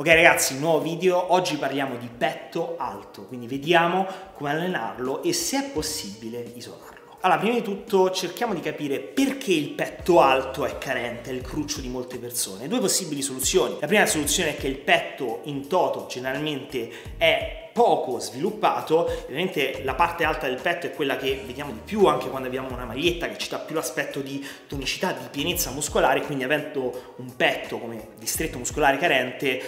Ok ragazzi, nuovo video, oggi parliamo di petto alto, quindi vediamo come allenarlo e se è possibile isolarlo. Allora, prima di tutto cerchiamo di capire perché il petto alto è carente, è il cruccio di molte persone. Due possibili soluzioni. La prima soluzione è che il petto in toto generalmente è poco sviluppato, ovviamente la parte alta del petto è quella che vediamo di più anche quando abbiamo una maglietta che ci dà più l'aspetto di tonicità, di pienezza muscolare, quindi avendo un petto come distretto muscolare carente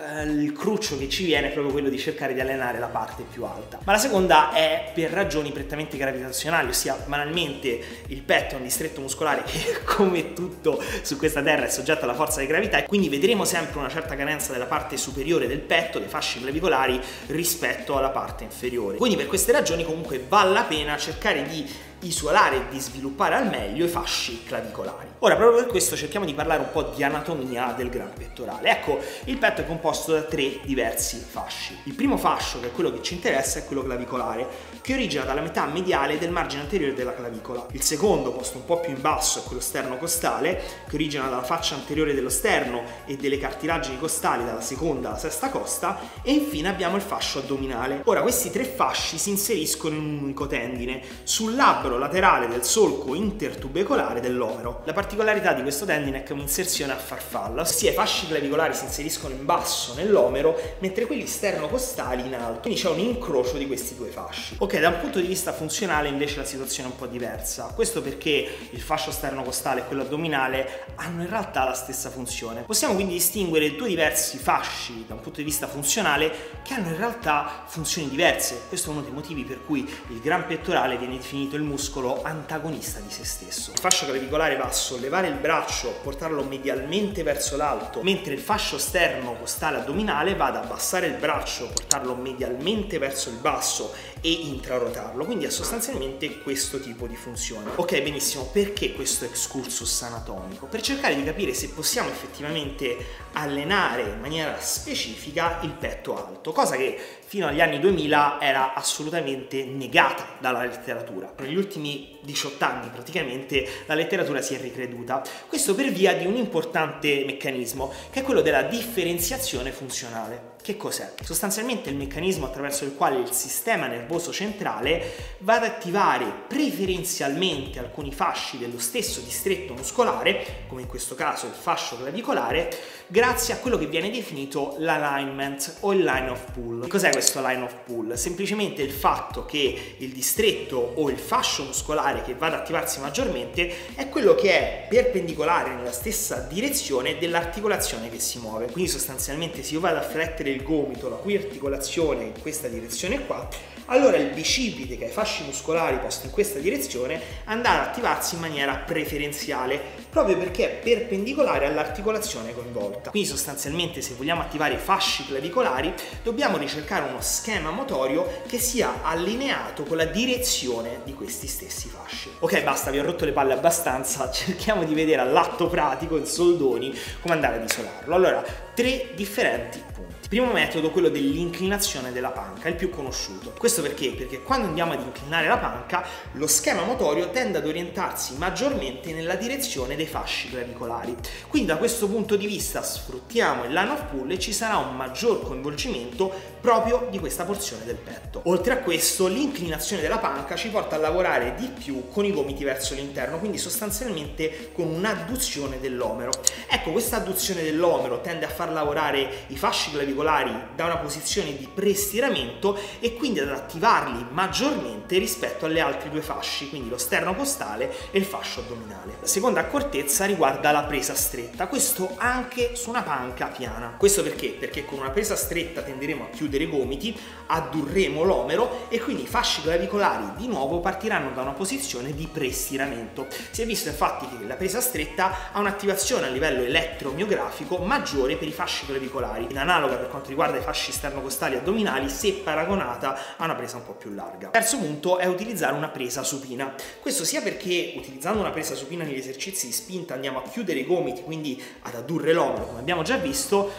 eh, il cruccio che ci viene è proprio quello di cercare di allenare la parte più alta. Ma la seconda è per ragioni prettamente gravitazionali, ossia banalmente il petto è un distretto muscolare che come tutto su questa terra è soggetto alla forza di gravità e quindi vedremo sempre una certa carenza della parte superiore del petto, dei fasci clavicolari rispetto alla parte inferiore. Quindi per queste ragioni comunque vale la pena cercare di isolare e di sviluppare al meglio i fasci clavicolari. Ora, proprio per questo cerchiamo di parlare un po' di anatomia del gran pettorale. Ecco, il petto è composto da tre diversi fasci. Il primo fascio, che è quello che ci interessa, è quello clavicolare, che origina dalla metà mediale del margine anteriore della clavicola. Il secondo, posto un po' più in basso, è quello sterno-costale, che origina dalla faccia anteriore dello sterno e delle cartilagini costali dalla seconda alla sesta costa. E infine abbiamo il fascio addominale. Ora, questi tre fasci si inseriscono in un unico tendine, sul labbro laterale del solco intertubecolare dell'omero. La particolarità di questo tendine è che è un'inserzione a farfalla, ossia i fasci clavicolari si inseriscono in basso nell'omero, mentre quelli sternocostali in alto, quindi c'è un incrocio di questi due fasci. Ok, da un punto di vista funzionale invece la situazione è un po' diversa. Questo perché il fascio sternocostale e quello addominale hanno in realtà la stessa funzione. Possiamo quindi distinguere due diversi fasci da un punto di vista funzionale che hanno in realtà funzioni diverse. Questo è uno dei motivi per cui il gran pettorale viene definito il muscolo muscolo antagonista di se stesso. Il fascio clavicolare va a sollevare il braccio, portarlo medialmente verso l'alto, mentre il fascio sterno costale addominale va ad abbassare il braccio, portarlo medialmente verso il basso e intrarotarlo, quindi ha sostanzialmente questo tipo di funzione. Ok, benissimo, perché questo excursus anatomico? Per cercare di capire se possiamo effettivamente allenare in maniera specifica il petto alto, cosa che fino agli anni 2000 era assolutamente negata dalla letteratura. Negli ultimi 18 anni praticamente la letteratura si è ricreduta. Questo per via di un importante meccanismo, che è quello della differenziazione funzionale. Che cos'è? Sostanzialmente il meccanismo attraverso il quale il sistema nervoso centrale va ad attivare preferenzialmente alcuni fasci dello stesso distretto muscolare, come in questo caso il fascio clavicolare, grazie a quello che viene definito l'alignment o il line of pull. Cos'è questo line of pull? Semplicemente il fatto che il distretto o il fascio muscolare che va ad attivarsi maggiormente è quello che è perpendicolare nella stessa direzione dell'articolazione che si muove. Quindi sostanzialmente se io vado a flettere del gomito, la cui articolazione è in questa direzione qua, allora il bicipite, che ha i fasci muscolari posti in questa direzione, andrà ad attivarsi in maniera preferenziale, proprio perché è perpendicolare all'articolazione coinvolta. Quindi sostanzialmente se vogliamo attivare i fasci clavicolari, dobbiamo ricercare uno schema motorio che sia allineato con la direzione di questi stessi fasci. Ok, basta, vi ho rotto le palle abbastanza, cerchiamo di vedere all'atto pratico, in soldoni, come andare ad isolarlo. Allora, tre differenti punti. Primo metodo, quello dell'inclinazione della panca, il più conosciuto. Questo perché? Perché quando andiamo ad inclinare la panca, lo schema motorio tende ad orientarsi maggiormente nella direzione dei fasci clavicolari. Quindi da questo punto di vista sfruttiamo il line of pull e ci sarà un maggior coinvolgimento proprio di questa porzione del petto. Oltre a questo, l'inclinazione della panca ci porta a lavorare di più con i gomiti verso l'interno, quindi sostanzialmente con un'adduzione dell'omero. Ecco, questa adduzione dell'omero tende a far lavorare i fasci clavicolari regolari da una posizione di prestiramento e quindi ad attivarli maggiormente rispetto alle altre due fasci, quindi lo sterno costale e il fascio addominale. La seconda accortezza riguarda la presa stretta, questo anche su una panca piana. Questo perché? Perché con una presa stretta tenderemo a chiudere i gomiti, addurremo l'omero e quindi i fasci clavicolari di nuovo partiranno da una posizione di prestiramento. Si è visto infatti che la presa stretta ha un'attivazione a livello elettromiografico maggiore per i fasci clavicolari, in analoga per quanto riguarda i fasci sternocostali addominali se paragonata a una presa un po' più larga. Terzo punto è utilizzare una presa supina. Questo sia perché utilizzando una presa supina negli esercizi di spinta andiamo a chiudere i gomiti, quindi ad addurre l'omero, come abbiamo già visto,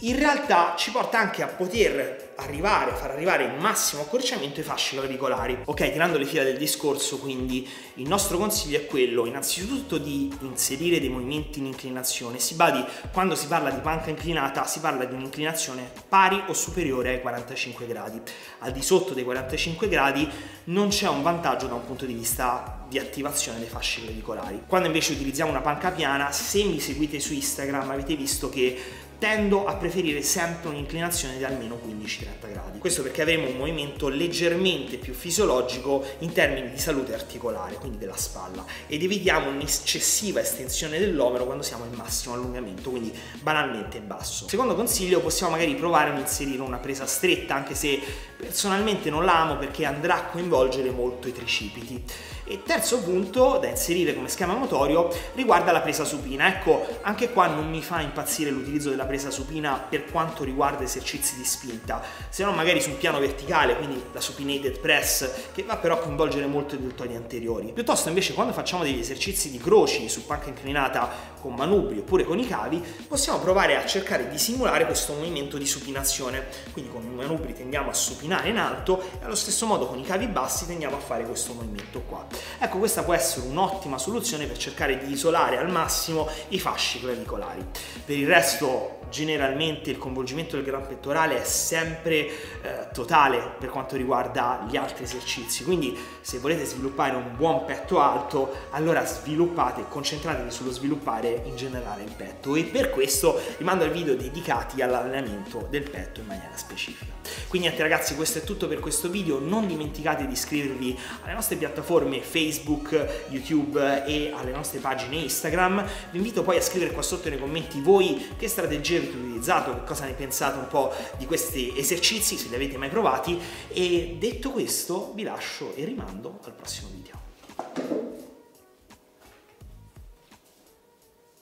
in realtà ci porta anche a poter arrivare, far arrivare il massimo accorciamento ai fasci clavicolari. Ok, tirando le fila del discorso, quindi il nostro consiglio è quello innanzitutto di inserire dei movimenti in inclinazione. Si badi, quando si parla di panca inclinata, si parla di un'inclinazione pari o superiore ai 45 gradi. Al di sotto dei 45 gradi non c'è un vantaggio da un punto di vista di attivazione dei fasci clavicolari. Quando invece utilizziamo una panca piana, se mi seguite su Instagram avete visto che tendo a preferire sempre un'inclinazione di almeno 15-30 gradi. Questo perché avremo un movimento leggermente più fisiologico in termini di salute articolare, quindi della spalla, ed evitiamo un'eccessiva estensione dell'omero quando siamo al massimo allungamento, quindi banalmente basso. Secondo consiglio possiamo magari provare ad inserire una presa stretta, anche se personalmente non la amo perché andrà a coinvolgere molto i tricipiti. E terzo punto da inserire come schema motorio riguarda la presa supina. Ecco, anche qua non mi fa impazzire l'utilizzo della presa supina per quanto riguarda esercizi di spinta, se non magari su un piano verticale, quindi la supinated press, che va però a coinvolgere molto i deltoidi anteriori. Piuttosto invece quando facciamo degli esercizi di croci su panca inclinata con manubri oppure con i cavi, possiamo provare a cercare di simulare questo movimento di supinazione. Quindi con i manubri tendiamo a supinare in alto e allo stesso modo con i cavi bassi tendiamo a fare questo movimento qua. Ecco, questa può essere un'ottima soluzione per cercare di isolare al massimo i fasci clavicolari. Per il resto, generalmente il coinvolgimento del gran pettorale è sempre eh, totale per quanto riguarda gli altri esercizi. Quindi, se volete sviluppare un buon petto alto, allora sviluppate, concentratevi sullo sviluppare in generale il petto. E per questo rimando al video dedicati all'allenamento del petto in maniera specifica. Quindi niente ragazzi, questo è tutto per questo video. Non dimenticate di iscrivervi alle nostre piattaforme Facebook, YouTube e alle nostre pagine Instagram. Vi invito poi a scrivere qua sotto nei commenti voi che strategie avete utilizzato, che cosa ne pensate un po' di questi esercizi, se li avete mai provati. E detto questo, vi lascio e rimando al prossimo video.